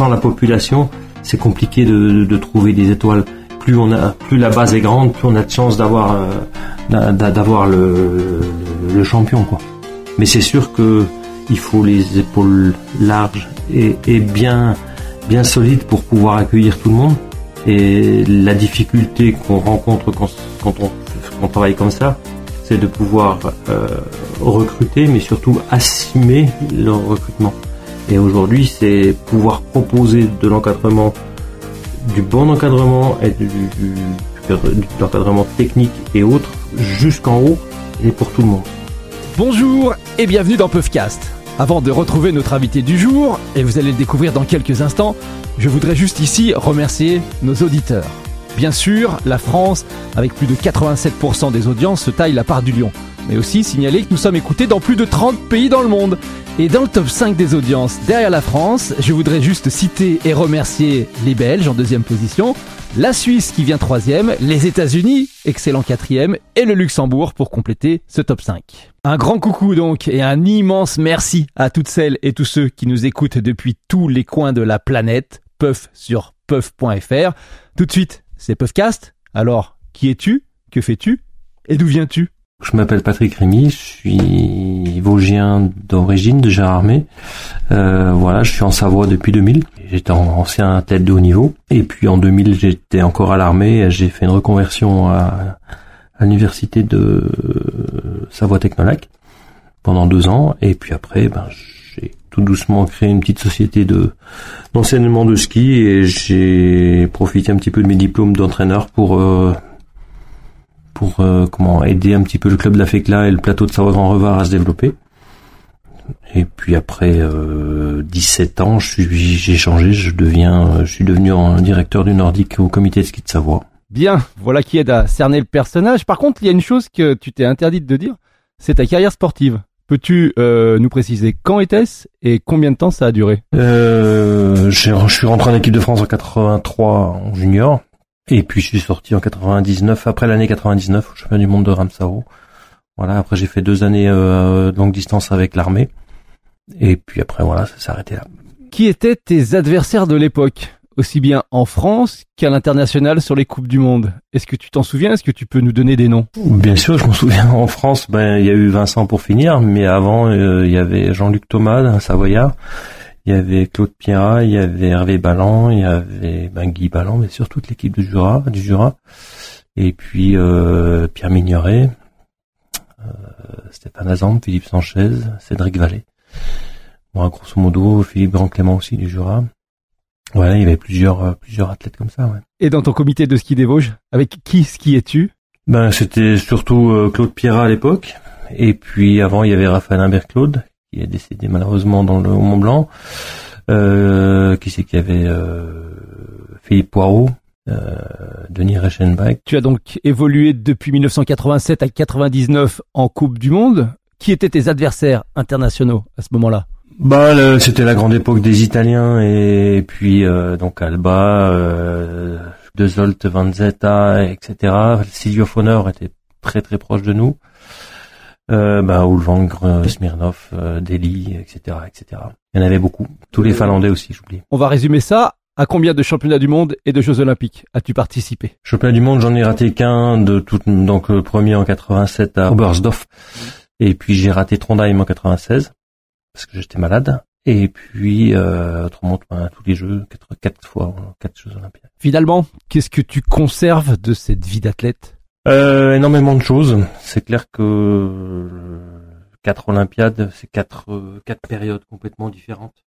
sans la population, c'est compliqué de, trouver des étoiles. Plus on a, plus la base est grande, plus on a de chance d'avoir euh, d'avoir le, champion quoi. Mais c'est sûr que il faut les épaules larges et, bien bien solides pour pouvoir accueillir tout le monde. Et la difficulté qu'on rencontre quand, on, travaille comme ça, c'est de pouvoir euh, recruter, mais surtout assumer le recrutement. Et aujourd'hui, c'est pouvoir proposer de l'encadrement, du bon encadrement et du l'encadrement technique et autres jusqu'en haut et pour tout le monde. Bonjour et bienvenue dans Puffcast. Avant de retrouver notre invité du jour, et vous allez le découvrir dans quelques instants, je voudrais juste ici remercier nos auditeurs. Bien sûr, la France, avec plus de 87% des audiences, se taille la part du lion mais aussi signaler que nous sommes écoutés dans plus de 30 pays dans le monde. Et dans le top 5 des audiences, derrière la France, je voudrais juste citer et remercier les Belges en deuxième position, la Suisse qui vient troisième, les États-Unis, excellent quatrième, et le Luxembourg pour compléter ce top 5. Un grand coucou donc et un immense merci à toutes celles et tous ceux qui nous écoutent depuis tous les coins de la planète, puff sur puff.fr. Tout de suite, c'est Puffcast. Alors, qui es-tu? Que fais-tu? Et d'où viens-tu? Je m'appelle Patrick Rémy, je suis vosgien d'origine de Gérardmer. Euh, voilà, je suis en Savoie depuis 2000. J'étais ancien tête de haut niveau. Et puis en 2000, j'étais encore à l'armée. J'ai fait une reconversion à, l'université de Savoie Technolac pendant deux ans. Et puis après, ben, tout doucement créé une petite société de d'enseignement de ski et j'ai profité un petit peu de mes diplômes d'entraîneur pour euh, pour euh, comment aider un petit peu le club de la FECLA et le plateau de Savoie-Grand-Revard à se développer. Et puis après euh, 17 ans, j'ai changé, je deviens, je suis devenu un directeur du Nordique au comité de ski de Savoie. Bien, voilà qui aide à cerner le personnage. Par contre, il y a une chose que tu t'es interdite de dire, c'est ta carrière sportive. Peux-tu euh, nous préciser quand était-ce et combien de temps ça a duré? Euh, Je suis rentré en équipe de France en 83 en junior. Et puis je suis sorti en 99, après l'année 99, je fais du monde de Ramsau. Voilà, après j'ai fait deux années euh, de longue distance avec l'armée. Et puis après voilà, ça s'est arrêté là. Qui étaient tes adversaires de l'époque? Aussi bien en France qu'à l'international sur les coupes du monde. Est-ce que tu t'en souviens? Est-ce que tu peux nous donner des noms? Bien sûr, je m'en souviens. En France, ben il y a eu Vincent pour finir, mais avant euh, il y avait Jean-Luc Thomas, un Savoyard il y avait Claude Pierrat, il y avait Hervé Ballan, il y avait ben, Guy Ballan, mais sur toute l'équipe du Jura, du Jura. Et puis euh, Pierre Mignoret, euh, Stéphane Azam, Philippe Sanchez, Cédric Vallée. Bon, grosso modo, Philippe Grand Clément aussi du Jura. Voilà, il y avait plusieurs euh, plusieurs athlètes comme ça. Ouais. Et dans ton comité de ski des Vosges, avec qui skiais-tu? Ben c'était surtout euh, Claude Pierrat à l'époque. Et puis avant, il y avait Raphaël Imbert Claude qui est décédé malheureusement dans le Mont Blanc. Euh, qui c'est qu'il y avait euh, Philippe Poirot, euh, Denis Reichenbach. Tu as donc évolué depuis 1987 à 99 en Coupe du Monde. Qui étaient tes adversaires internationaux à ce moment-là? Bah, c'était la grande époque des Italiens et, puis euh, donc Alba, euh, De Zolt, Vanzetta, etc. Silvio Fonner était très très proche de nous euh, bah, Ulvang, euh, Smirnov, euh, Delhi, etc., etc. Il y en avait beaucoup. Tous les Finlandais aussi, j'oublie. On va résumer ça. À combien de championnats du monde et de Jeux Olympiques as-tu participé? Championnat du monde, j'en ai raté qu'un de tout, donc le premier en 87 à Oberstdorf, et puis j'ai raté Trondheim en 96 parce que j'étais malade. Et puis, euh, autrement, ben, tous les jeux, quatre, quatre fois, quatre Jeux Olympiques. Finalement, qu'est-ce que tu conserves de cette vie d'athlète? Euh, énormément de choses. C'est clair que quatre Olympiades, c'est quatre quatre périodes complètement différentes.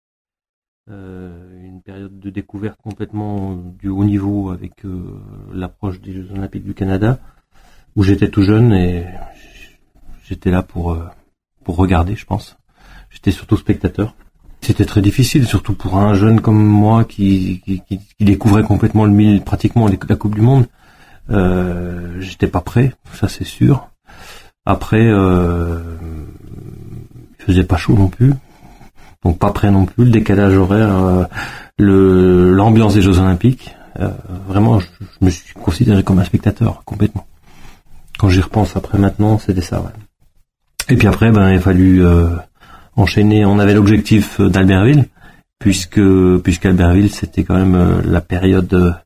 Euh, une période de découverte complètement du haut niveau avec euh, l'approche des Jeux Olympiques du Canada, où j'étais tout jeune et j'étais là pour euh, pour regarder, je pense. J'étais surtout spectateur. C'était très difficile, surtout pour un jeune comme moi qui, qui, qui découvrait complètement le mille, pratiquement la Coupe du Monde. Euh, j'étais pas prêt, ça c'est sûr. Après, euh, il faisait pas chaud non plus, donc pas prêt non plus. Le décalage horaire, euh, le l'ambiance des Jeux Olympiques, euh, vraiment, je, me suis considéré comme un spectateur complètement. Quand j'y repense après maintenant, c'était ça. Ouais. Et puis après, ben il a fallu enchaîner. On avait l'objectif d'Albertville puisque puisqu'Albertville c'était quand même la période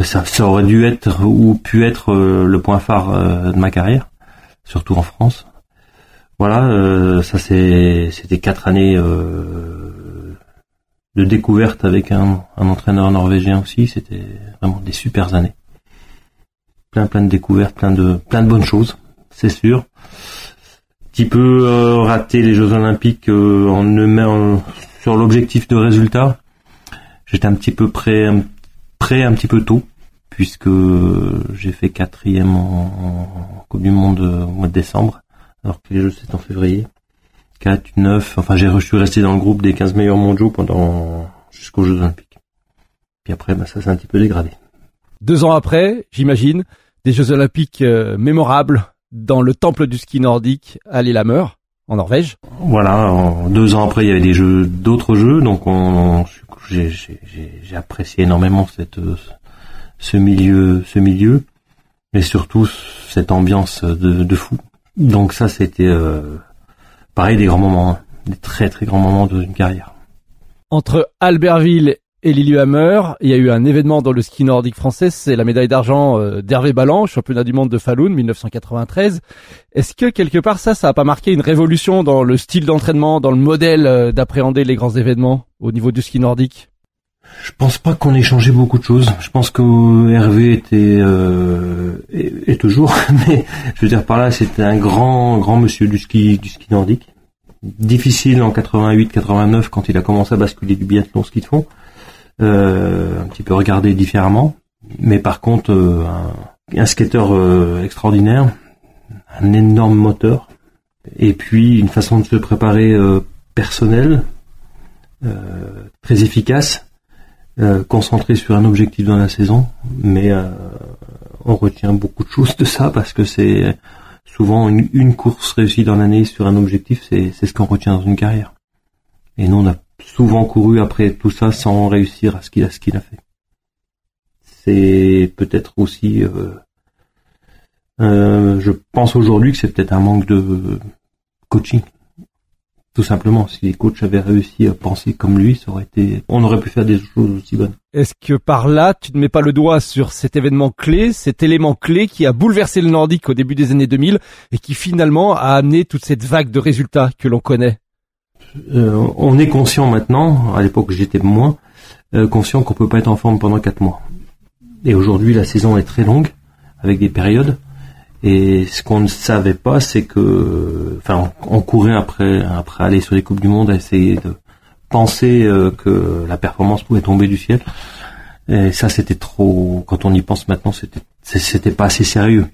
ça, ça, aurait dû être ou pu être le point phare de ma carrière, surtout en France. Voilà, ça c'est c'était quatre années de découverte avec un, entraîneur norvégien aussi. C'était vraiment des super années. Plein plein de découvertes, plein de plein de bonnes choses, c'est sûr. Petit peu euh, raté les Jeux Olympiques euh, en ne sur l'objectif de résultat. J'étais un petit peu prêt, prêt un petit peu tôt puisque j'ai fait quatrième en, Coupe du Monde au mois de décembre, alors que les Jeux c'était en février. 4, 9, enfin j'ai, je suis resté dans le groupe des 15 meilleurs mondiaux pendant jusqu'aux Jeux Olympiques. Puis après, bah, ça s'est un petit peu dégradé. Deux ans après, j'imagine, des Jeux Olympiques euh, mémorables dans le temple du ski nordique à Lillehammer, en Norvège. Voilà, deux ans après, il y avait des jeux, d'autres jeux, donc on, j'ai, apprécié énormément cette, ce milieu, ce milieu, mais surtout cette ambiance de, de fou. Donc ça, c'était euh, pareil, des grands moments, hein. des très très grands moments d'une carrière. Entre Albertville et Lillehammer, il y a eu un événement dans le ski nordique français, c'est la médaille d'argent euh, d'Hervé Ballan, championnat du monde de Falun 1993. Est-ce que quelque part ça, ça a pas marqué une révolution dans le style d'entraînement, dans le modèle euh, d'appréhender les grands événements au niveau du ski nordique? Je pense pas qu'on ait changé beaucoup de choses. Je pense que Hervé était euh, et, toujours, mais je veux dire par là, c'était un grand grand monsieur du ski du ski nordique. Difficile en 88-89 quand il a commencé à basculer du biathlon ski de fond, un petit peu regardé différemment. Mais par contre, euh, un, un, skater euh, extraordinaire, un énorme moteur, et puis une façon de se préparer euh, personnelle, très efficace euh, concentré sur un objectif dans la saison, mais euh, on retient beaucoup de choses de ça parce que c'est souvent une, course réussie dans l'année sur un objectif, c'est ce qu'on retient dans une carrière. Et nous, on a souvent couru après tout ça sans réussir à ce qu'il a, ce qu'il a fait. C'est peut-être aussi, euh, je pense aujourd'hui que c'est peut-être un manque de coaching. Tout simplement, si les coachs avaient réussi à penser comme lui, ça aurait été, on aurait pu faire des choses aussi bonnes. Est-ce que par là, tu ne mets pas le doigt sur cet événement clé, cet élément clé qui a bouleversé le Nordique au début des années 2000 et qui finalement a amené toute cette vague de résultats que l'on connaît? Euh, On est conscient maintenant, à l'époque j'étais moins, euh, conscient qu'on peut pas être en forme pendant quatre mois. Et aujourd'hui, la saison est très longue, avec des périodes. Et ce qu'on ne savait pas, c'est que, enfin, on, courait après, après aller sur les coupes du monde à essayer de penser euh, que la performance pouvait tomber du ciel. Et ça, c'était trop. Quand on y pense maintenant, c'était, c'était pas assez sérieux.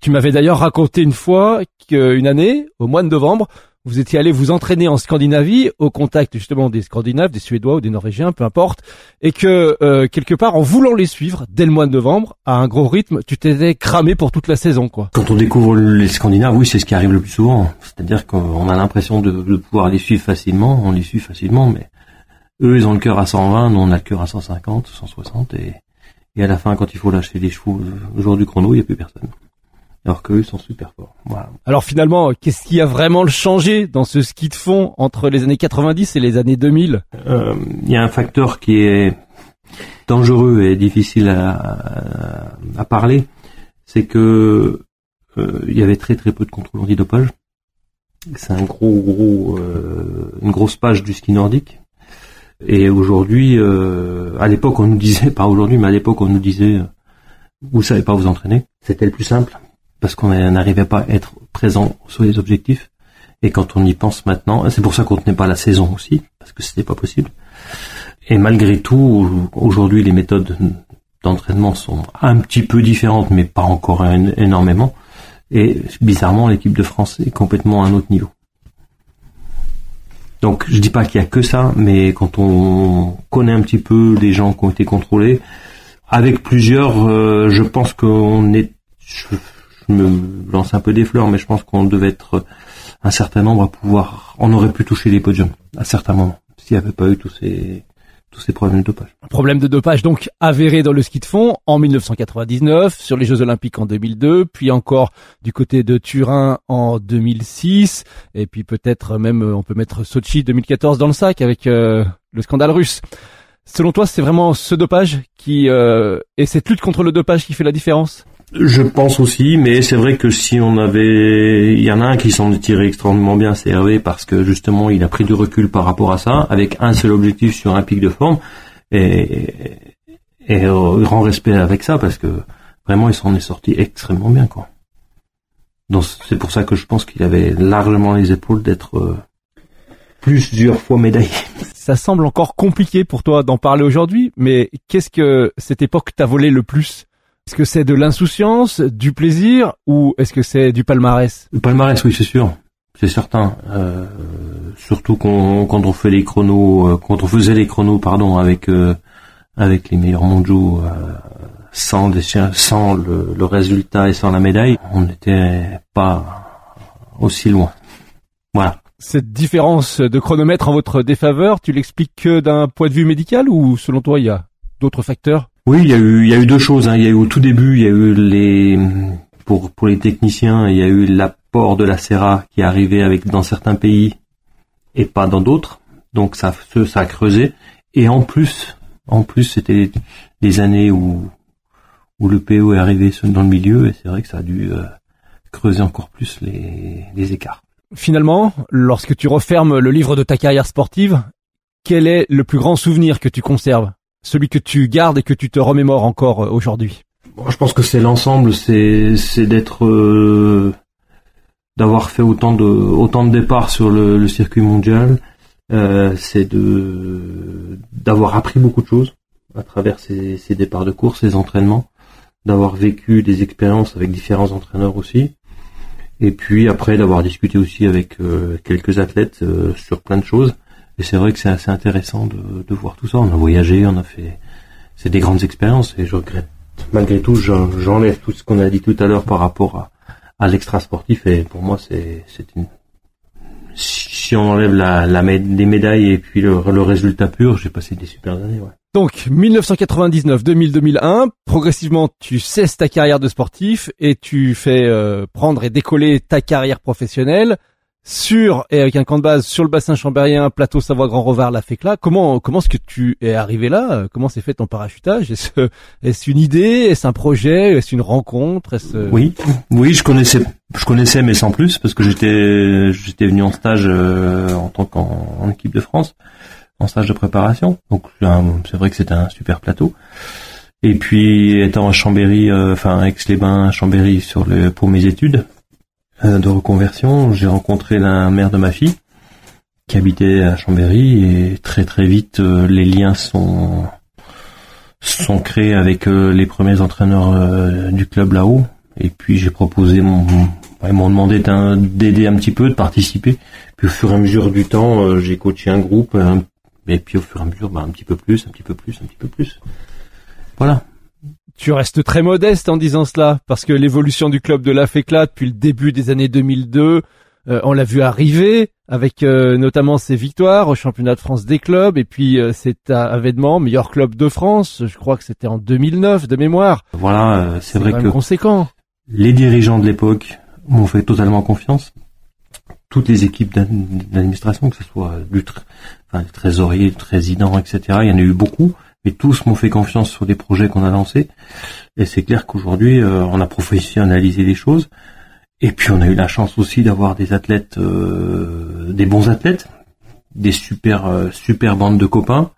Tu m'avais d'ailleurs raconté une fois qu'une année, au mois de novembre, vous étiez allé vous entraîner en Scandinavie au contact justement des Scandinaves, des Suédois ou des Norvégiens, peu importe, et que euh, quelque part en voulant les suivre dès le mois de novembre à un gros rythme, tu t'étais cramé pour toute la saison, quoi. Quand on découvre les Scandinaves, oui, c'est ce qui arrive le plus souvent. C'est-à-dire qu'on a l'impression de, pouvoir les suivre facilement, on les suit facilement, mais eux, ils ont le cœur à 120, nous on a le cœur à 150, 160, et, et à la fin, quand il faut lâcher les chevaux au jour du chrono, il n'y a plus personne alors qu'eux sont super forts. Voilà. Alors finalement, qu'est-ce qui a vraiment changé dans ce ski de fond entre les années 90 et les années 2000 euh, Il y a un facteur qui est dangereux et difficile à, à parler, c'est que euh, il y avait très très peu de contrôle antidopage. C'est un gros gros euh, une grosse page du ski nordique. Et aujourd'hui, euh, à l'époque on nous disait, pas aujourd'hui, mais à l'époque on nous disait, vous savez pas vous entraîner. C'était le plus simple parce qu'on n'arrivait pas à être présent sur les objectifs. Et quand on y pense maintenant, c'est pour ça qu'on tenait pas la saison aussi, parce que c'était pas possible. Et malgré tout, aujourd'hui, les méthodes d'entraînement sont un petit peu différentes, mais pas encore énormément. Et bizarrement, l'équipe de France est complètement à un autre niveau. Donc, je dis pas qu'il y a que ça, mais quand on connaît un petit peu les gens qui ont été contrôlés, avec plusieurs, euh, je pense qu'on est, me lance un peu des fleurs, mais je pense qu'on devait être un certain nombre à pouvoir, on aurait pu toucher les podiums à certains moments s'il n'y avait pas eu tous ces tous ces problèmes de dopage. Problème de dopage donc avéré dans le ski de fond en 1999, sur les Jeux Olympiques en 2002, puis encore du côté de Turin en 2006, et puis peut-être même on peut mettre Sochi 2014 dans le sac avec euh, le scandale russe. Selon toi, c'est vraiment ce dopage qui euh, et cette lutte contre le dopage qui fait la différence? Je pense aussi, mais c'est vrai que si on avait, il y en a un qui s'en est tiré extrêmement bien, c'est Hervé, parce que justement il a pris du recul par rapport à ça, avec un seul objectif sur un pic de forme, et, et euh, grand respect avec ça, parce que vraiment il s'en est sorti extrêmement bien, quoi. Donc c'est pour ça que je pense qu'il avait largement les épaules d'être euh, plusieurs fois médaillé. Ça semble encore compliqué pour toi d'en parler aujourd'hui, mais qu'est-ce que cette époque t'a volé le plus? Est-ce que c'est de l'insouciance, du plaisir, ou est-ce que c'est du palmarès? Le palmarès, oui, c'est sûr. C'est certain. Euh, surtout quand, quand on fait les chronos, euh, quand on faisait les chronos, pardon, avec euh, avec les meilleurs mondiaux, euh, sans des, sans le, le résultat et sans la médaille, on n'était pas aussi loin. Voilà. Cette différence de chronomètre en votre défaveur, tu l'expliques que d'un point de vue médical ou selon toi il y a d'autres facteurs? Oui, il y a eu, deux choses. Hein. Il y a eu au tout début, il y a eu les pour pour les techniciens, il y a eu l'apport de la Serra qui est arrivé avec dans certains pays et pas dans d'autres. Donc ça ça a creusé. Et en plus, en plus c'était des années où où le PO est arrivé dans le milieu et c'est vrai que ça a dû euh, creuser encore plus les écarts. Finalement, lorsque tu refermes le livre de ta carrière sportive, quel est le plus grand souvenir que tu conserves? Celui que tu gardes et que tu te remémores encore euh, aujourd'hui. Je pense que c'est l'ensemble, c'est, d'être... Euh, d'avoir fait autant de, autant de départs sur le, circuit mondial, euh, c'est d'avoir appris beaucoup de choses à travers ces, départs de course, ces entraînements, d'avoir vécu des expériences avec différents entraîneurs aussi, et puis après d'avoir discuté aussi avec quelques athlètes sur plein de choses. Et c'est vrai que c'est assez intéressant de, de, voir tout ça. On a voyagé, on a fait, c'est des grandes expériences et je regrette malgré tout, j'enlève tout ce qu'on a dit tout à l'heure par rapport à, à l'extra sportif et pour moi c'est c'est une si on enlève la, la les médailles et puis le, le résultat pur, j'ai passé des super années. Ouais. Donc 1999, 2000, 2001, progressivement tu cesses ta carrière de sportif et tu fais euh, prendre et décoller ta carrière professionnelle sur et avec un camp de base sur le bassin chambérien, plateau Savoie Grand Revard, la FECLA. Comment comment est-ce que tu es arrivé là? Comment s'est fait ton parachutage? Est-ce est-ce une idée? Est-ce un projet? Est-ce une rencontre? Est-ce Oui, oui, je connaissais je connaissais mais sans plus parce que j'étais j'étais venu en stage euh, en tant qu'en équipe de France en stage de préparation. Donc c'est vrai que c'était un super plateau. Et puis étant à Chambéry, euh, enfin Aix-les-Bains, Chambéry sur le pour mes études de reconversion, j'ai rencontré la mère de ma fille qui habitait à Chambéry et très très vite euh, les liens sont sont créés avec les premiers entraîneurs du club là-haut. Et puis j'ai proposé mon ils m'ont demandé d'aider un petit peu, de participer. Puis au fur et à mesure du temps, j'ai coaché un groupe, et puis au fur et à mesure, bah, un petit peu plus, un petit peu plus, un petit peu plus. Voilà. Tu restes très modeste en disant cela, parce que l'évolution du club de la FECLA depuis le début des années 2002, euh, on l'a vu arriver avec euh, notamment ses victoires au championnat de France des clubs et puis euh, cet avènement meilleur club de France, je crois que c'était en 2009 de mémoire. Voilà, c'est vrai que conséquent. Les dirigeants de l'époque m'ont fait totalement confiance toutes les équipes d'administration, que ce soit du enfin, trésorier, du président, etc. Il y en a eu beaucoup, mais tous m'ont fait confiance sur les projets qu'on a lancés. Et c'est clair qu'aujourd'hui, euh, on a professionnalisé les choses. Et puis on a eu la chance aussi d'avoir des athlètes, euh, des bons athlètes, des super euh, super bandes de copains.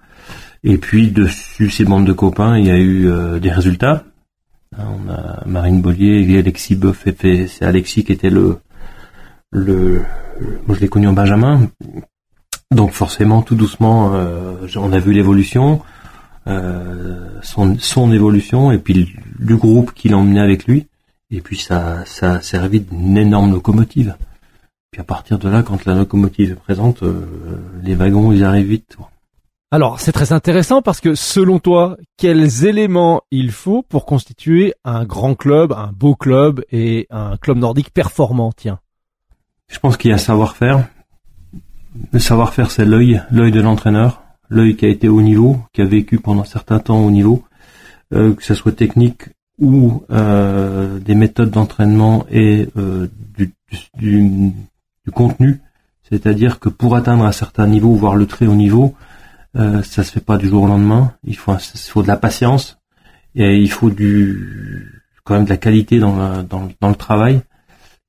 Et puis dessus ces bandes de copains, il y a eu des résultats. Hein, on a Marine Bollier et Alexis Boeuf, c'est Alexis qui était le le moi je l'ai connu en Benjamin, donc forcément tout doucement euh, on a vu l'évolution, euh, son, son évolution et puis le, groupe qui l'emmenait avec lui, et puis ça, ça a servi d'une énorme locomotive. Puis à partir de là, quand la locomotive est présente, euh, les wagons ils arrivent vite. Alors, c'est très intéressant parce que selon toi, quels éléments il faut pour constituer un grand club, un beau club et un club nordique performant, tiens? Je pense qu'il y a savoir-faire. Le savoir-faire, c'est l'œil, l'œil de l'entraîneur, l'œil qui a été au niveau, qui a vécu pendant un certain temps au niveau, que ce soit technique ou des méthodes d'entraînement et du, du, du, contenu. C'est-à-dire que pour atteindre un certain niveau, voire le très haut niveau, euh, ça se fait pas du jour au lendemain. Il faut, il faut de la patience et il faut du quand même de la qualité dans, dans, dans le travail.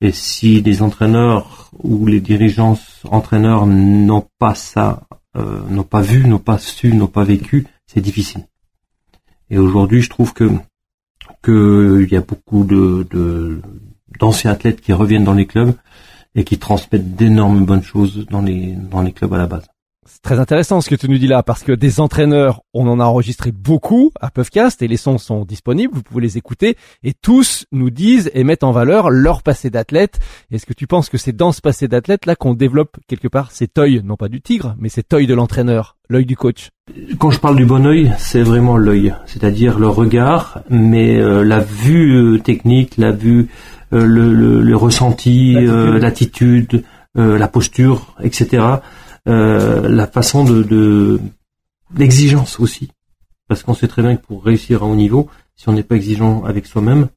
Et si les entraîneurs ou les dirigeants entraîneurs n'ont pas ça, euh, n'ont pas vu, n'ont pas su, n'ont pas vécu, c'est difficile. Et aujourd'hui, je trouve que qu'il y a beaucoup de, de d'anciens athlètes qui reviennent dans les clubs et qui transmettent d'énormes bonnes choses dans les dans les clubs à la base. C'est très intéressant ce que tu nous dis là, parce que des entraîneurs, on en a enregistré beaucoup à Puffcast et les sons sont disponibles, vous pouvez les écouter et tous nous disent et mettent en valeur leur passé d'athlète. Est-ce que tu penses que c'est dans ce passé d'athlète là qu'on développe quelque part cet œil, non pas du tigre, mais cet œil de l'entraîneur, l'œil du coach? Quand je parle du bon œil, c'est vraiment l'œil, c'est-à-dire le regard, mais euh, la vue euh, technique, la vue, euh, le, le, ressenti, l'attitude, la posture, etc euh, la façon de, de l'exigence aussi, parce qu'on sait très bien que pour réussir à haut niveau, si on n'est pas exigeant avec soi-même,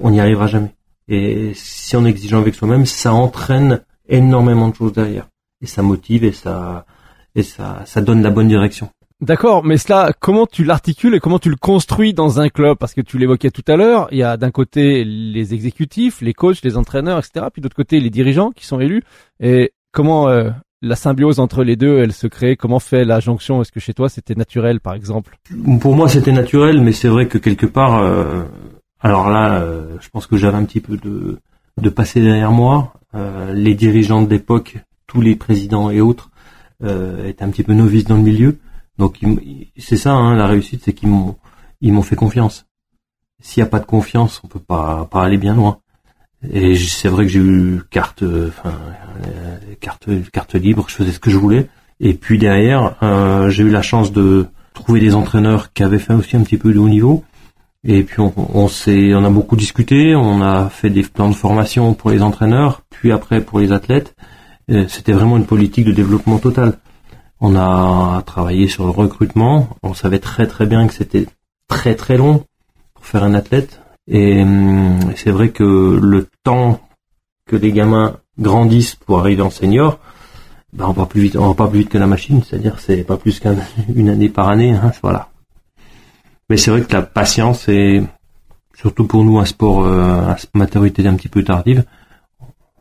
on n'y arrivera jamais. Et si on est exigeant avec soi-même, ça entraîne énormément de choses derrière, et ça motive et ça et ça ça donne la bonne direction. D'accord, mais cela, comment tu l'articules et comment tu le construis dans un club? Parce que tu l'évoquais tout à l'heure, il y a d'un côté les exécutifs, les coachs, les entraîneurs, etc. Puis d'autre côté les dirigeants qui sont élus. Et comment euh, la symbiose entre les deux, elle se crée Comment fait la jonction? Est-ce que chez toi c'était naturel, par exemple? Pour moi, c'était naturel, mais c'est vrai que quelque part, euh, alors là, euh, je pense que j'avais un petit peu de, de passé derrière moi. Euh, les dirigeants de l'époque, tous les présidents et autres, étaient un petit peu novices dans le milieu. Donc c'est ça, hein, la réussite, c'est qu'ils m'ont ils m'ont fait confiance. S'il n'y a pas de confiance, on peut pas, pas aller bien loin. Et c'est vrai que j'ai eu carte, enfin, carte, carte libre, je faisais ce que je voulais. Et puis derrière, euh, j'ai eu la chance de trouver des entraîneurs qui avaient fait aussi un petit peu de haut niveau. Et puis on, on s'est, on a beaucoup discuté, on a fait des plans de formation pour les entraîneurs, puis après pour les athlètes. C'était vraiment une politique de développement total. On a travaillé sur le recrutement. On savait très très bien que c'était très très long pour faire un athlète. Et hum, c'est vrai que le temps que les gamins grandissent pour arriver en senior, ben on va plus vite, on va pas plus vite que la machine, c'est-à-dire c'est pas plus qu'une année par année, hein, voilà. Mais c'est vrai que la patience est surtout pour nous un sport euh, à maturité un petit peu tardive,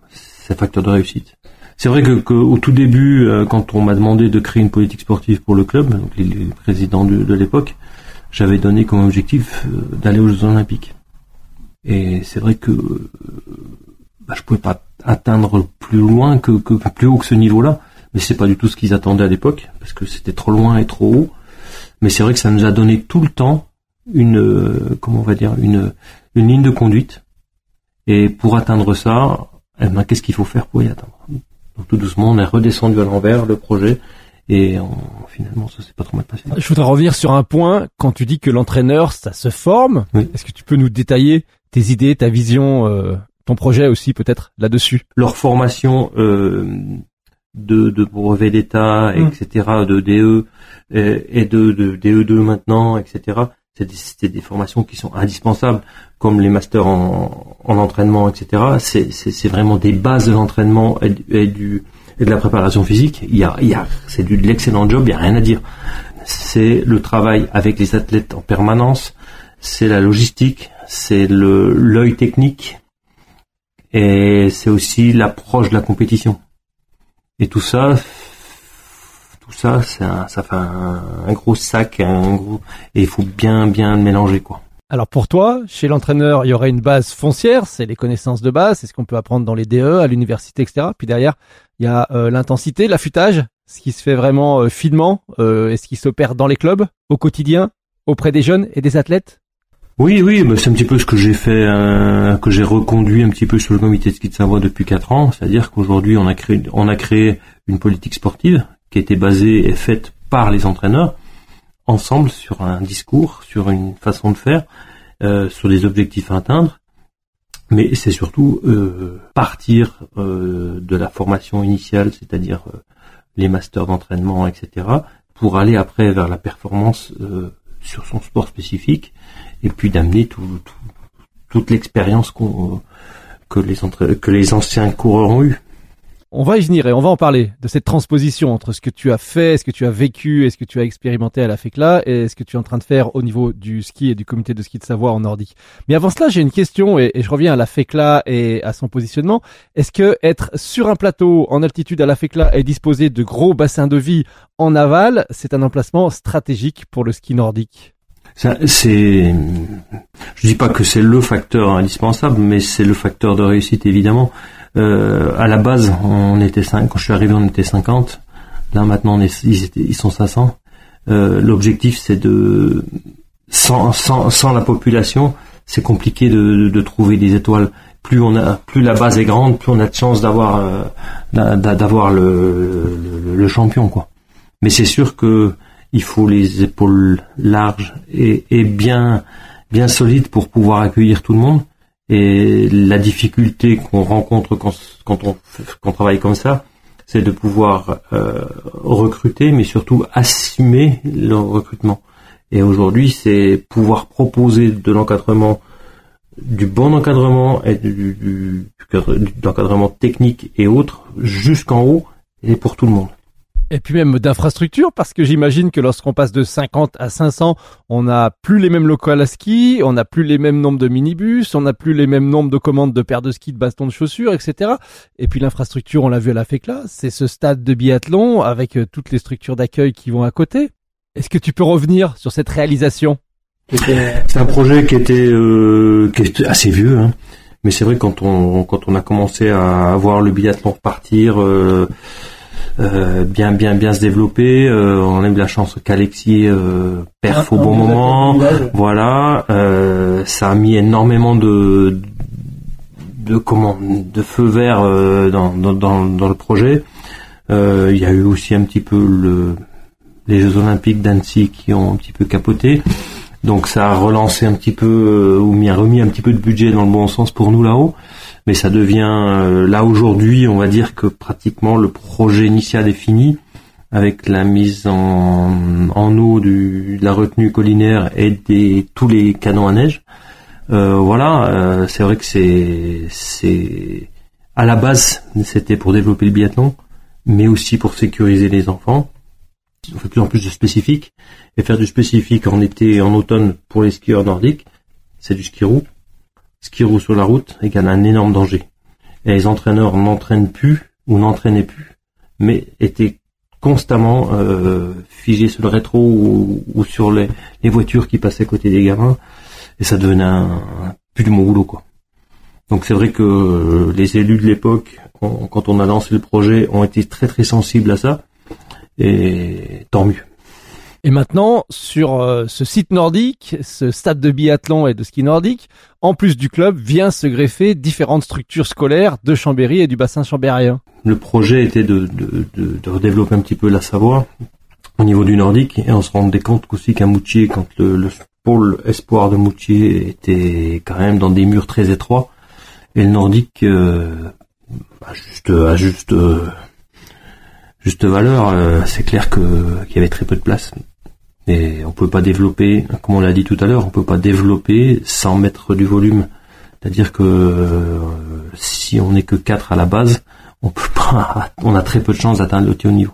c'est facteur de réussite. C'est vrai que, au tout début, euh, quand on m'a demandé de créer une politique sportive pour le club, donc les, présidents de, l'époque, j'avais donné comme objectif euh, d'aller aux Jeux Olympiques. Et c'est vrai que bah, je pouvais pas atteindre plus loin que, que plus haut que ce niveau-là. Mais c'est pas du tout ce qu'ils attendaient à l'époque, parce que c'était trop loin et trop haut. Mais c'est vrai que ça nous a donné tout le temps une, euh, comment on va dire, une, une ligne de conduite. Et pour atteindre ça, eh ben, qu'est-ce qu'il faut faire pour y atteindre? Donc tout doucement, on est redescendu à l'envers le projet. Et finalement, ça s'est pas trop mal passé. Je voudrais revenir sur un point. Quand tu dis que l'entraîneur, ça se forme, est-ce que tu peux nous détailler tes idées, ta vision euh, ton projet aussi peut-être là-dessus Leur formation euh, de, de brevet d'État, mmh. etc., de DE et, de, de DE2 maintenant, etc. C'est des, formations qui sont indispensables, comme les masters en, en entraînement, etc. C'est vraiment des bases de l'entraînement et, du et de la préparation physique. Il y a, il y a c'est de l'excellent job, il y a rien à dire. C'est le travail avec les athlètes en permanence, c'est la logistique, c'est le l'œil technique, et c'est aussi l'approche de la compétition. Et tout ça, tout ça, ça, ça fait un, gros sac, un gros, et il faut bien, bien le mélanger, quoi. Alors pour toi, chez l'entraîneur, il y aurait une base foncière, c'est les connaissances de base, c'est ce qu'on peut apprendre dans les DE, à l'université, etc. Puis derrière, il y a euh, l'intensité, l'affûtage, ce qui se fait vraiment euh, finement, euh, et ce qui s'opère dans les clubs, au quotidien, auprès des jeunes et des athlètes. Oui, oui, bah, c'est un petit peu ce que j'ai fait, euh, que j'ai reconduit un petit peu sur le comité de ski de Savoie depuis quatre ans. C'est-à-dire qu'aujourd'hui, on a créé, on a créé une politique sportive qui été basée et faite par les entraîneurs ensemble sur un discours, sur une façon de faire, euh, sur des objectifs à atteindre. Mais c'est surtout euh, partir de la formation initiale, c'est-à-dire les masters d'entraînement, etc., pour aller après vers la performance sur son sport spécifique et puis d'amener toute l'expérience que les que les anciens coureurs ont eu. On va y venir et on va en parler de cette transposition entre ce que tu as fait, ce que tu as vécu et ce que tu as expérimenté à la FECLA et ce que tu es en train de faire au niveau du ski et du comité de ski de Savoie en nordique. Mais avant cela, j'ai une question et, je reviens à la FECLA et à son positionnement. Est-ce que être sur un plateau en altitude à la FECLA et disposer de gros bassins de vie en aval, c'est un emplacement stratégique pour le ski nordique? C'est, je dis pas que c'est le facteur indispensable, mais c'est le facteur de réussite évidemment. Euh, à la base, on était 5. Quand je suis arrivé, on était 50. Là, maintenant, on est, ils, ils sont 500. Euh, L'objectif, c'est de sans, sans, sans la population, c'est compliqué de, de, trouver des étoiles. Plus on a, plus la base est grande, plus on a de chance d'avoir euh, d'avoir le, le, le, champion, quoi. Mais c'est sûr que il faut les épaules larges et, et bien bien solides pour pouvoir accueillir tout le monde. Et la difficulté qu'on rencontre quand, on, travaille comme ça, c'est de pouvoir euh, recruter, mais surtout assumer le recrutement. Et aujourd'hui, c'est pouvoir proposer de l'encadrement, du bon encadrement et du, du, technique et autres jusqu'en haut et pour tout le monde. Et puis même d'infrastructures, parce que j'imagine que lorsqu'on passe de 50 à 500, on n'a plus les mêmes locaux à ski, on n'a plus les mêmes nombres de minibus, on n'a plus les mêmes nombres de commandes de paires de ski, de bastons de chaussures, etc. Et puis l'infrastructure, on l'a vu à la FECLA, c'est ce stade de biathlon avec euh, toutes les structures d'accueil qui vont à côté. Est-ce que tu peux revenir sur cette réalisation? C'est un projet qui était, euh, qui était assez vieux, hein. mais c'est vrai quand on quand on a commencé à voir le biathlon repartir. Euh, bien bien bien se développer. Euh, on a eu la chance qu'Alexis euh, perf au bon moment. Voilà, ça a mis énormément de de comment de feu vert dans, dans, dans, le projet. Il y a eu aussi un petit peu le les Jeux Olympiques d'Annecy qui ont un petit peu capoté. Donc ça a relancé un petit peu ou mis remis un petit peu de budget dans le bon sens pour nous là-haut mais ça devient euh, là aujourd'hui, on va dire que pratiquement le projet initial est fini avec la mise en, en eau du, de la retenue collinaire et des tous les canons à neige. Euh, voilà, euh, c'est vrai que c'est c'est à la base c'était pour développer le biathlon, mais aussi pour sécuriser les enfants. On fait plus en plus de spécifique et faire du spécifique en été et en automne pour les skieurs nordiques, c'est du ski roue ski roue sur la route égale un énorme danger. Et les entraîneurs n'entraînent plus ou n'entraînaient plus, mais étaient constamment euh, figés sur le rétro ou, sur les, voitures qui passaient à côté des gamins, et ça devenait un, plus du mon boulot quoi. Donc c'est vrai que euh, les élus de l'époque, quand on a lancé le projet, ont été très très sensibles à ça, et tant mieux. Et maintenant, sur euh, ce site nordique, ce stade de biathlon et de ski nordique, en plus du club, vient se greffer différentes structures scolaires de Chambéry et du bassin chambérien. Le projet était de, de, de, de redévelopper un petit peu la Savoie au niveau du nordique et on se rendait compte qu'aussi qu'à Moutier, quand le, le, pôle espoir de Moutier était quand même dans des murs très étroits, et le nordique euh, a juste, à juste, juste valeur, euh, c'est clair qu'il y avait très peu de place. Et on peut pas développer, comme on l'a dit tout à l'heure, on peut pas développer sans mettre du volume. C'est-à-dire que euh, si on n'est que 4 à la base, on peut pas, on a très peu de chances d'atteindre le haut niveau.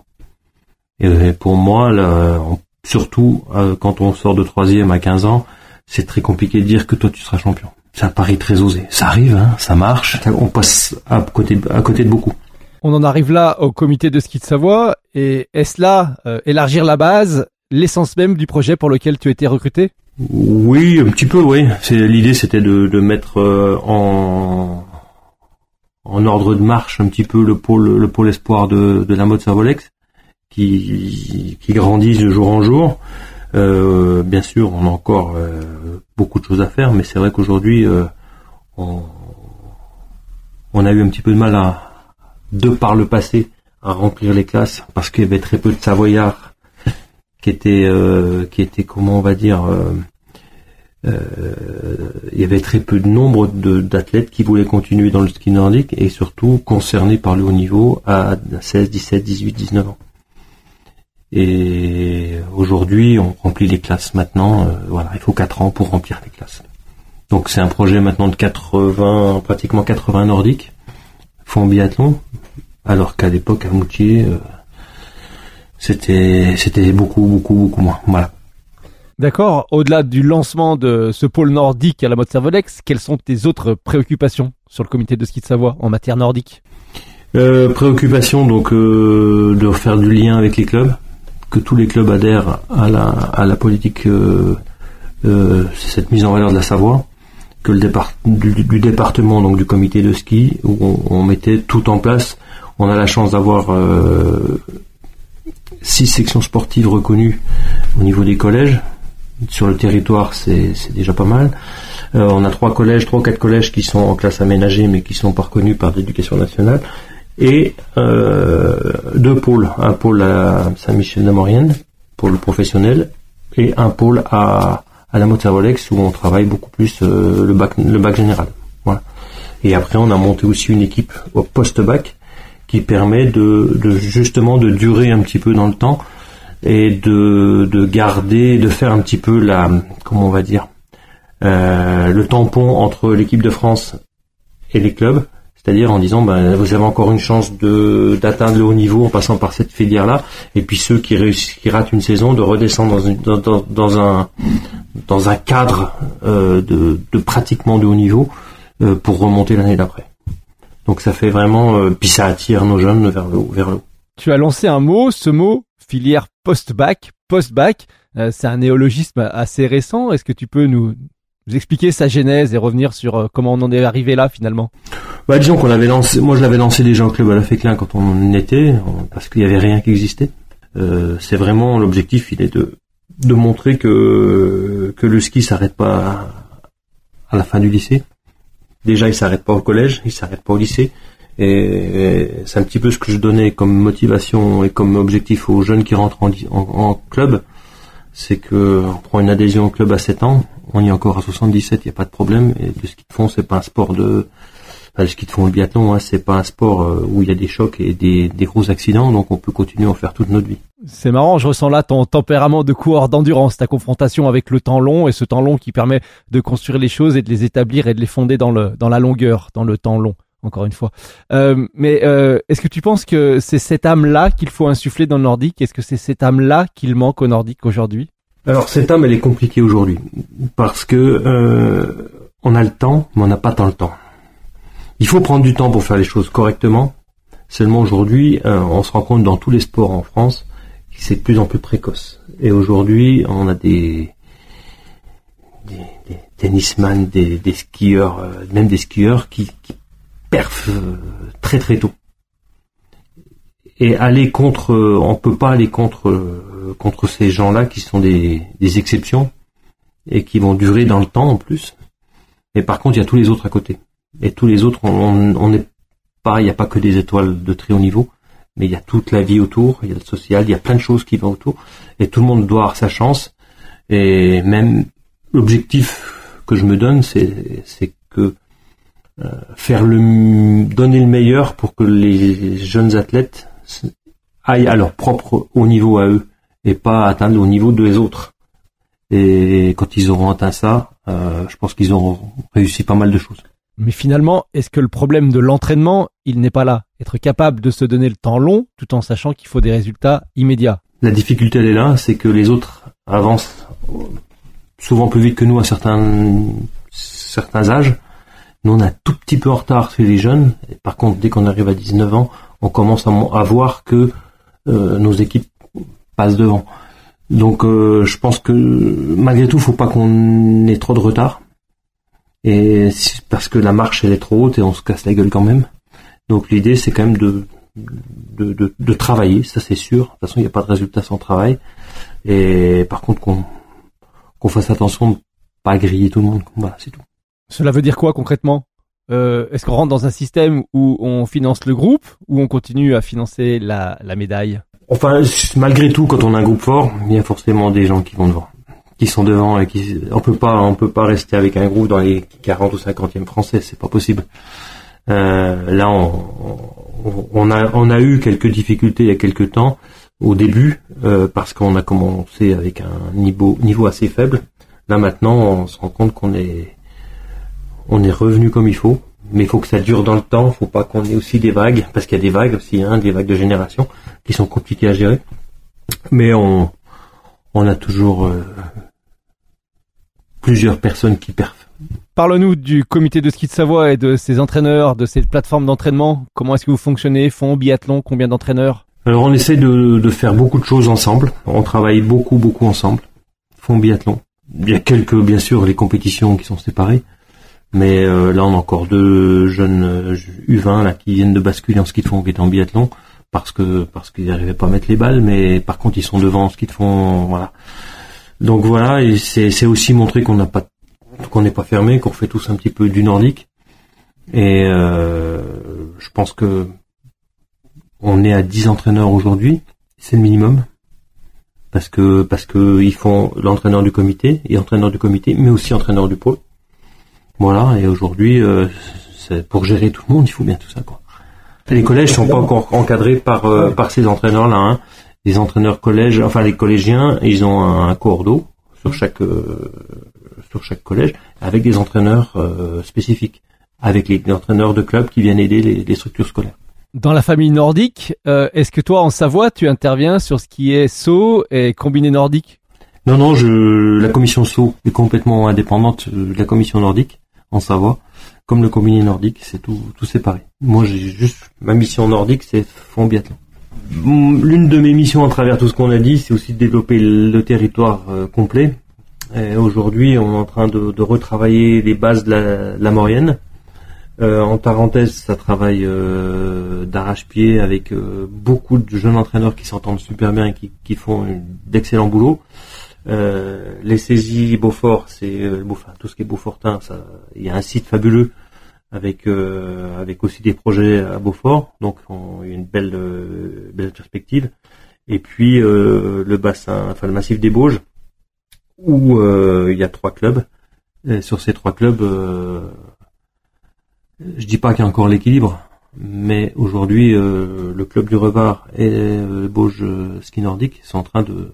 Et pour moi, surtout euh, quand on sort de troisième à 15 ans, c'est très compliqué de dire que toi tu seras champion. C'est un pari très osé. Ça arrive, hein, ça marche. On passe à côté, à côté de beaucoup. On en arrive là au comité de ski de Savoie. Et est-ce là euh, élargir la base l'essence même du projet pour lequel tu étais recruté? Oui, un petit peu, oui. L'idée, c'était de, de, mettre euh, en en ordre de marche un petit peu le pôle le pôle espoir de, de la mode Savolex qui qui grandit de jour en jour. Euh, bien sûr, on a encore euh, beaucoup de choses à faire, mais c'est vrai qu'aujourd'hui, on, on, a eu un petit peu de mal à, de par le passé, à remplir les classes parce qu'il y avait très peu de Savoyards qui était euh, qui était comment on va dire euh, euh, il y avait très peu de nombre d'athlètes qui voulaient continuer dans le ski nordique et surtout concernés par le haut niveau à 16, 17, 18, 19 ans. Et aujourd'hui, on remplit les classes maintenant. voilà, il faut 4 ans pour remplir les classes. Donc c'est un projet maintenant de 80, pratiquement 80 nordiques font biathlon, alors qu'à l'époque à Moutier, c'était c'était beaucoup beaucoup beaucoup moins. Voilà. D'accord. Au-delà du lancement de ce pôle nordique à la mode Servolex, quelles sont tes autres préoccupations sur le comité de ski de Savoie en matière nordique? Euh, Préoccupation donc euh, de faire du lien avec les clubs, que tous les clubs adhèrent à la à la politique, euh, cette mise en valeur de la Savoie, que le départ du, département donc du comité de ski où on, on, mettait tout en place. On a la chance d'avoir six sections sportives reconnues au niveau des collèges sur le territoire, c'est déjà pas mal. Euh, on a trois collèges, trois ou quatre collèges qui sont en classe aménagée, mais qui sont pas reconnus par l'éducation nationale. Et euh, deux pôles, un pôle à Saint-Michel-de-Maurienne, pôle professionnel, et un pôle à, à la Montservolex où on travaille beaucoup plus euh, le bac le bac général. Voilà. Et après, on a monté aussi une équipe au post-bac qui permet de, de justement de durer un petit peu dans le temps et de, de garder, de faire un petit peu la, comment on va dire, euh, le tampon entre l'équipe de France et les clubs, c'est-à-dire en disant ben, vous avez encore une chance de d'atteindre le haut niveau en passant par cette filière là, et puis ceux qui réussissent, qui ratent une saison, de redescendre dans, une, dans, dans, un dans un cadre euh, de, de pratiquement de haut niveau euh, pour remonter l'année d'après. Donc ça fait vraiment, euh, puis ça attire nos jeunes vers le haut, vers le haut. Tu as lancé un mot, ce mot filière post-bac. Post-bac, euh, c'est un néologisme assez récent. Est-ce que tu peux nous, expliquer sa genèse et revenir sur euh, comment on en est arrivé là finalement? Bah, disons qu'on l'avait lancé. Moi, je l'avais lancé déjà au club à la Féclin quand on était, parce qu'il n'y avait rien qui existait. Euh, c'est vraiment l'objectif, il est de de montrer que que le ski s'arrête pas à, la fin du lycée. Déjà, il s'arrête pas au collège, il s'arrête pas au lycée. Et c'est un petit peu ce que je donnais comme motivation et comme objectif aux jeunes qui rentrent en, club. C'est que on prend une adhésion au club à 7 ans, on y est encore à 77, il n'y a pas de problème. Et le ski de fond, c'est pas un sport de, enfin, le ski de fond, le biathlon, hein, c'est pas un sport euh, où il y a des chocs et des, des gros accidents, donc on peut continuer à en faire toute notre vie. C'est marrant, je ressens là ton tempérament de coureur d'endurance, ta confrontation avec le temps long et ce temps long qui permet de construire les choses et de les établir et de les fonder dans le dans la longueur, dans le temps long encore une fois. Euh, mais euh, est-ce que tu penses que c'est cette âme-là qu'il faut insuffler dans le nordique? Est-ce que c'est cette âme-là qu'il manque au nordique aujourd'hui? Alors cette âme, elle est compliquée aujourd'hui parce que euh, on a le temps, mais on n'a pas tant le temps. Il faut prendre du temps pour faire les choses correctement. Seulement aujourd'hui, on se rend compte dans tous les sports en France que c'est de plus en plus précoce. Et aujourd'hui, on a des des, des tennisman, des, skieurs, même des skieurs qui, qui perf euh, très très tôt. Et aller contre, euh, on peut pas aller contre euh, contre ces gens-là qui sont des, des exceptions et qui vont durer dans le temps en plus. Et par contre, il y a tous les autres à côté. Et tous les autres, on n'est pas, il n'y a pas que des étoiles de très haut niveau, mais il y a toute la vie autour, il y a le social, il y a plein de choses qui vont autour, et tout le monde doit avoir sa chance. Et même l'objectif que je me donne, c'est que euh, faire le donner le meilleur pour que les jeunes athlètes aillent à leur propre haut niveau à eux et pas atteindre haut niveau des autres. Et quand ils auront atteint ça, euh, je pense qu'ils auront réussi pas mal de choses. Mais finalement, est-ce que le problème de l'entraînement, il n'est pas là? Être capable de se donner le temps long tout en sachant qu'il faut des résultats immédiats. La difficulté, elle est là, c'est que les autres avancent souvent plus vite que nous à certains, certains âges. Nous, on est un tout petit peu en retard sur les jeunes. par contre, dès qu'on arrive à 19 ans, on commence à, voir que euh, nos équipes passent devant. Donc, euh, je pense que malgré tout, faut pas qu'on ait trop de retard. Et parce que la marche elle est trop haute et on se casse la gueule quand même. Donc l'idée c'est quand même de de, de, de, travailler, ça c'est sûr. De toute façon il n'y a pas de résultat sans travail. Et par contre qu'on qu'on fasse attention de pas griller tout le monde. Voilà, c'est tout. Cela veut dire quoi concrètement? Euh, Est-ce qu'on rentre dans un système où on finance le groupe ou on continue à financer la, médaille? Enfin, malgré tout, quand on a un groupe fort, il y a forcément des gens qui vont devant, qui sont devant et qui on peut pas on peut pas rester avec un groupe dans les 40 ou 50e français, c'est pas possible. Euh, là, on, on, a on a eu quelques difficultés il y a quelques temps au début parce qu'on a commencé avec un niveau niveau assez faible. Là maintenant, on se rend compte qu'on est on est revenu comme il faut, mais il faut que ça dure dans le temps. Faut pas qu'on ait aussi des vagues parce qu'il y a des vagues aussi, hein, des vagues de génération qui sont compliquées à gérer. Mais on on a toujours plusieurs personnes qui perfent. Parle-nous du comité de ski de Savoie et de ses entraîneurs, de ces plateformes d'entraînement. Comment est-ce que vous fonctionnez? Fond, biathlon, combien d'entraîneurs? Alors on essaie de, faire beaucoup de choses ensemble. On travaille beaucoup, beaucoup ensemble. Fond, biathlon. Il y a quelques, bien sûr, les compétitions qui sont séparées. Mais euh, là, on a encore deux jeunes U20 euh, là qui viennent de basculer en ski de fond qui est en biathlon parce que parce qu'ils n'arrivaient pas à mettre les balles, mais par contre ils sont devant ski de fond, voilà. Donc voilà, et c'est aussi montrer qu'on n'a pas qu'on n'est pas fermé, qu'on fait tous un petit peu du nordique. Et euh, je pense que on est à 10 entraîneurs aujourd'hui, c'est le minimum. Parce que parce que ils font l'entraîneur du comité et entraîneur du comité, mais aussi entraîneur du pôle. Voilà, et aujourd'hui, euh, pour gérer tout le monde, il faut bien tout ça quoi. Les collèges sont pas encore encadrés par euh, par ces entraîneurs là. Hein les entraîneurs collèges, enfin les collégiens, ils ont un cordeau sur chaque euh, sur chaque collège avec des entraîneurs euh, spécifiques, avec les, entraîneurs de clubs qui viennent aider les, structures scolaires. Dans la famille nordique, euh, est-ce que toi en Savoie tu interviens sur ce qui est saut et combiné nordique? Non non, je la commission saut est complètement indépendante de la commission nordique en Savoie. Comme le combiné nordique, c'est tout séparé. Moi j'ai juste ma mission nordique, c'est fond biathlon. L'une de mes missions à travers tout ce qu'on a dit, c'est aussi de développer le territoire euh, complet. Aujourd'hui, on est en train de, retravailler les bases de la, la Maurienne. Euh, en parenthèse, ça travaille euh, d'arrache-pied avec beaucoup de jeunes entraîneurs qui s'entendent super bien et qui, font d'excellents boulots. les saisies Beaufort, c'est tout ce qui est Beaufortin, il y a un site fabuleux avec euh, avec aussi des projets à Beaufort, donc on, une belle euh, belle perspective. Et puis euh, le bassin, enfin le massif des Bauges, où il y a trois clubs. Et sur ces trois clubs, je dis pas qu'il y a encore l'équilibre, mais aujourd'hui le club du Revard et le Bauges ski nordique sont en train de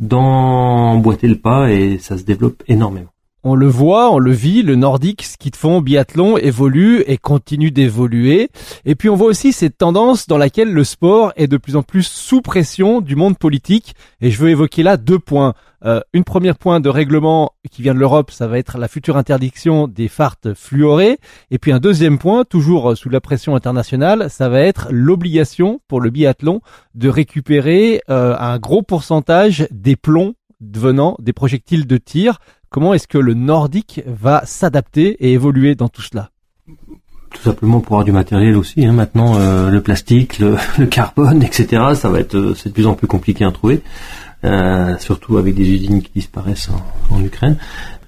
d'emboîter le pas et ça se développe énormément on le voit, on le vit, le nordique, ski de fond, biathlon évolue et continue d'évoluer. Et puis on voit aussi cette tendance dans laquelle le sport est de plus en plus sous pression du monde politique. Et je veux évoquer là deux points. Euh, une première point de règlement qui vient de l'Europe, ça va être la future interdiction des fartes fluorées. Et puis un deuxième point, toujours sous la pression internationale, ça va être l'obligation pour le biathlon de récupérer euh, un gros pourcentage des plombs venant des projectiles de tir Comment est-ce que le nordique va s'adapter et évoluer dans tout cela? Tout simplement pour avoir du matériel aussi. Hein. Maintenant, euh, le plastique, le, carbone, etc. Ça va être, euh, c'est de plus en plus compliqué à trouver, euh, surtout avec des usines qui disparaissent en, Ukraine.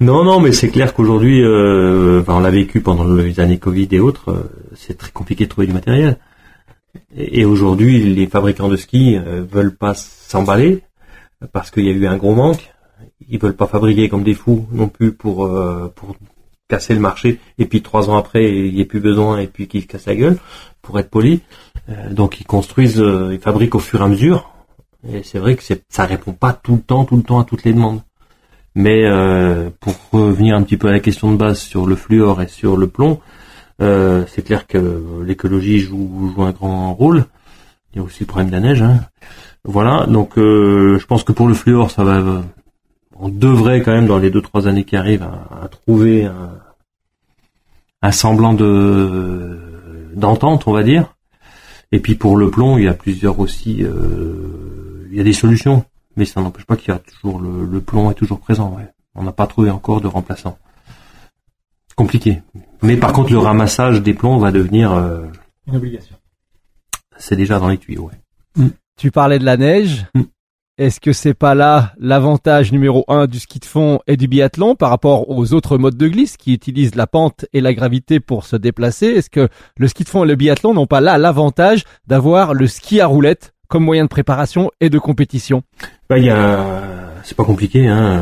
Non, non, mais c'est clair qu'aujourd'hui, on l'a vécu pendant les années Covid et autres, c'est très compliqué de trouver du matériel. Et, et aujourd'hui, les fabricants de ski veulent pas s'emballer parce qu'il y a eu un gros manque ils veulent pas fabriquer comme des fous non plus pour euh, pour casser le marché et puis trois ans après il n'y a plus besoin et puis qu'ils se cassent la gueule pour être poli. Euh, donc ils construisent, euh, ils fabriquent au fur et à mesure. Et c'est vrai que ça répond pas tout le temps, tout le temps à toutes les demandes. Mais pour revenir un petit peu à la question de base sur le fluor et sur le plomb, c'est clair que l'écologie joue, joue un grand rôle. Il y a aussi le problème de la neige. Hein. Voilà, donc je pense que pour le fluor, ça va on devrait quand même dans les deux trois années qui arrivent à, trouver un, semblant de d'entente, on va dire. Et puis pour le plomb, il y a plusieurs aussi, euh, il y a des solutions, mais ça n'empêche pas qu'il y a toujours le, plomb est toujours présent. On n'a pas trouvé encore de remplaçant. Compliqué. Mais par contre, le ramassage des plombs va devenir euh, une obligation. C'est déjà dans les tuyaux. Ouais. Tu parlais de la neige. Mm. Est-ce que c'est pas là l'avantage numéro un du ski de fond et du biathlon par rapport aux autres modes de glisse qui utilisent la pente et la gravité pour se déplacer? Est-ce que le ski de fond et le biathlon n'ont pas là l'avantage d'avoir le ski à roulette comme moyen de préparation et de compétition? Bah il c'est pas compliqué. Hein.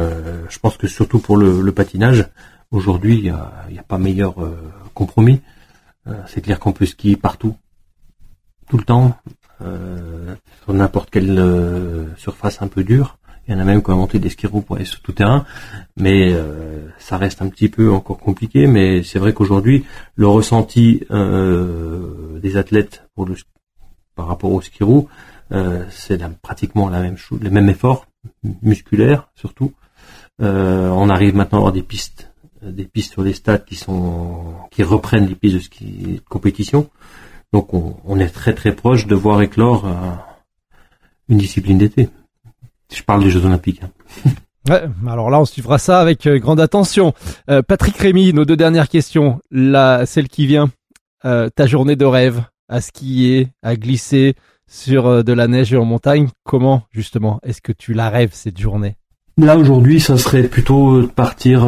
Je pense que surtout pour le, patinage, aujourd'hui il y a, y a, pas meilleur euh, compromis. Euh, c'est clair qu'on peut skier partout, tout le temps, sur n'importe quelle surface un peu dure. Il y en a même qui ont inventé des ski pour aller sur tout terrain, mais ça reste un petit peu encore compliqué. Mais c'est vrai qu'aujourd'hui, le ressenti des athlètes par rapport au ski c'est pratiquement la même chose, le même effort musculaire surtout. on arrive maintenant à avoir des pistes des pistes sur les stades qui sont qui reprennent les pistes de ski de compétition. Donc on, est très très proche de voir éclore euh, une discipline d'été. Je parle des Jeux Olympiques. Hein. Ouais, alors là on suivra ça avec euh, grande attention. Euh, Patrick Rémy, nos deux dernières questions. La celle qui vient, ta journée de rêve, à skier, à glisser sur de la neige en montagne, comment justement est-ce que tu la rêves cette journée? Là aujourd'hui, ça serait plutôt de partir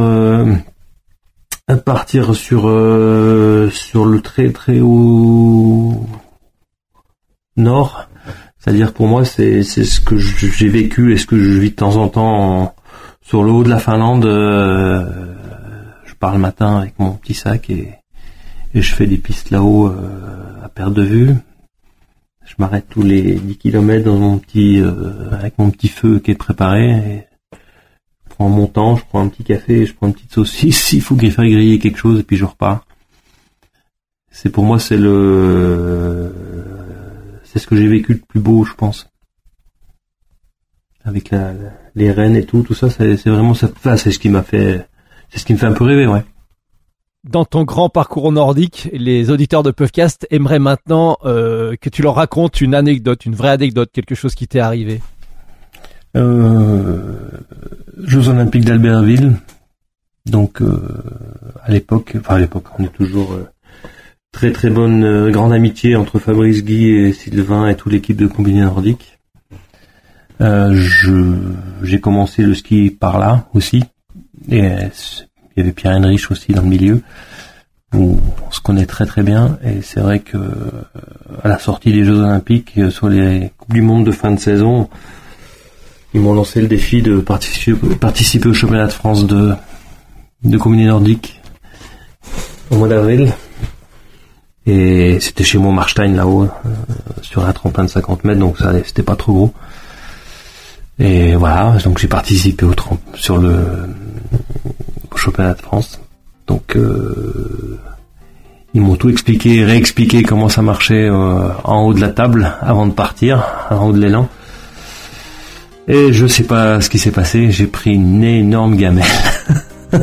partir sur euh, sur le très très haut nord. C'est-à-dire pour moi c'est c'est ce que j'ai vécu et ce que je vis de temps en temps sur le haut de la Finlande. Euh, je pars le matin avec mon petit sac et, je fais des pistes là-haut euh, à perte de vue. Je m'arrête tous les 10 km dans mon petit avec mon petit feu qui est préparé prends mon temps, je prends un petit café, je prends une petite saucisse, il faut faire griller quelque chose et puis je repars. C'est pour moi c'est le c'est ce que j'ai vécu de plus beau, je pense. Avec les rennes et tout, tout ça, c'est vraiment ça. c'est ce qui m'a fait, c'est ce qui me fait un peu rêver, ouais. Dans ton grand parcours nordique, les auditeurs de Puffcast aimeraient maintenant euh, que tu leur racontes une anecdote, une vraie anecdote, quelque chose qui t'est arrivé. Euh, Jeux Olympiques d'Albertville. Donc euh, à l'époque, enfin à l'époque, on est toujours euh, très très bonne grande amitié entre Fabrice Guy et Sylvain et toute l'équipe de combiné nordique. j'ai commencé le ski par là aussi et il y avait Pierre Henrich aussi dans le milieu où on se connaît très très bien et c'est vrai que à la sortie des Jeux Olympiques sur les coupes du monde de fin de saison ils m'ont lancé le défi de participer, au championnat de France de, de combiné nordique au mois d'avril. Et c'était chez moi Marstein là-haut, euh, sur la trentaine de 50 mètres, donc ça c'était pas trop gros. Et voilà, donc j'ai participé au sur le championnat de France. Donc euh, ils m'ont tout expliqué, réexpliqué comment ça marchait euh, en haut de la table avant de partir, en haut de l'élan. Et je sais pas ce qui s'est passé, j'ai pris une énorme gamelle.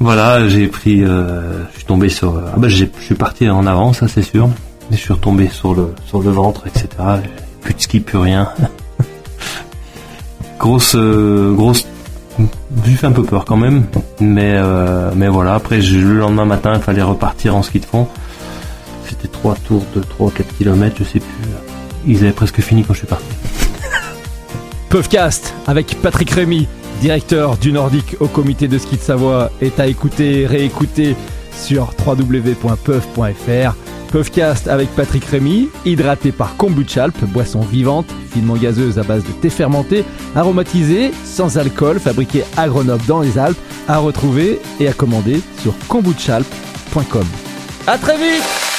voilà, j'ai pris, euh, je suis tombé sur, ah bah je suis parti en avant, ça c'est sûr. Je suis retombé sur le ventre, etc. Plus de ski, plus rien. grosse euh, grosse, j'ai fait un peu peur quand même, mais euh, voilà. Après, le lendemain matin, il fallait repartir en ski de fond. C'était trois tours de 3 4 km, je sais plus. Ils avaient presque fini quand je suis parti. Puffcast avec Patrick Rémy, directeur du Nordique au comité de ski de Savoie, est à écouter, réécouter sur www.puff.fr. Puffcast avec Patrick Rémy, hydraté par Kombuchalp, boisson vivante, finement gazeuse à base de thé fermenté, aromatisé, sans alcool, fabriqué à Grenoble dans les Alpes, à retrouver et à commander sur kombuchalp.com. À très vite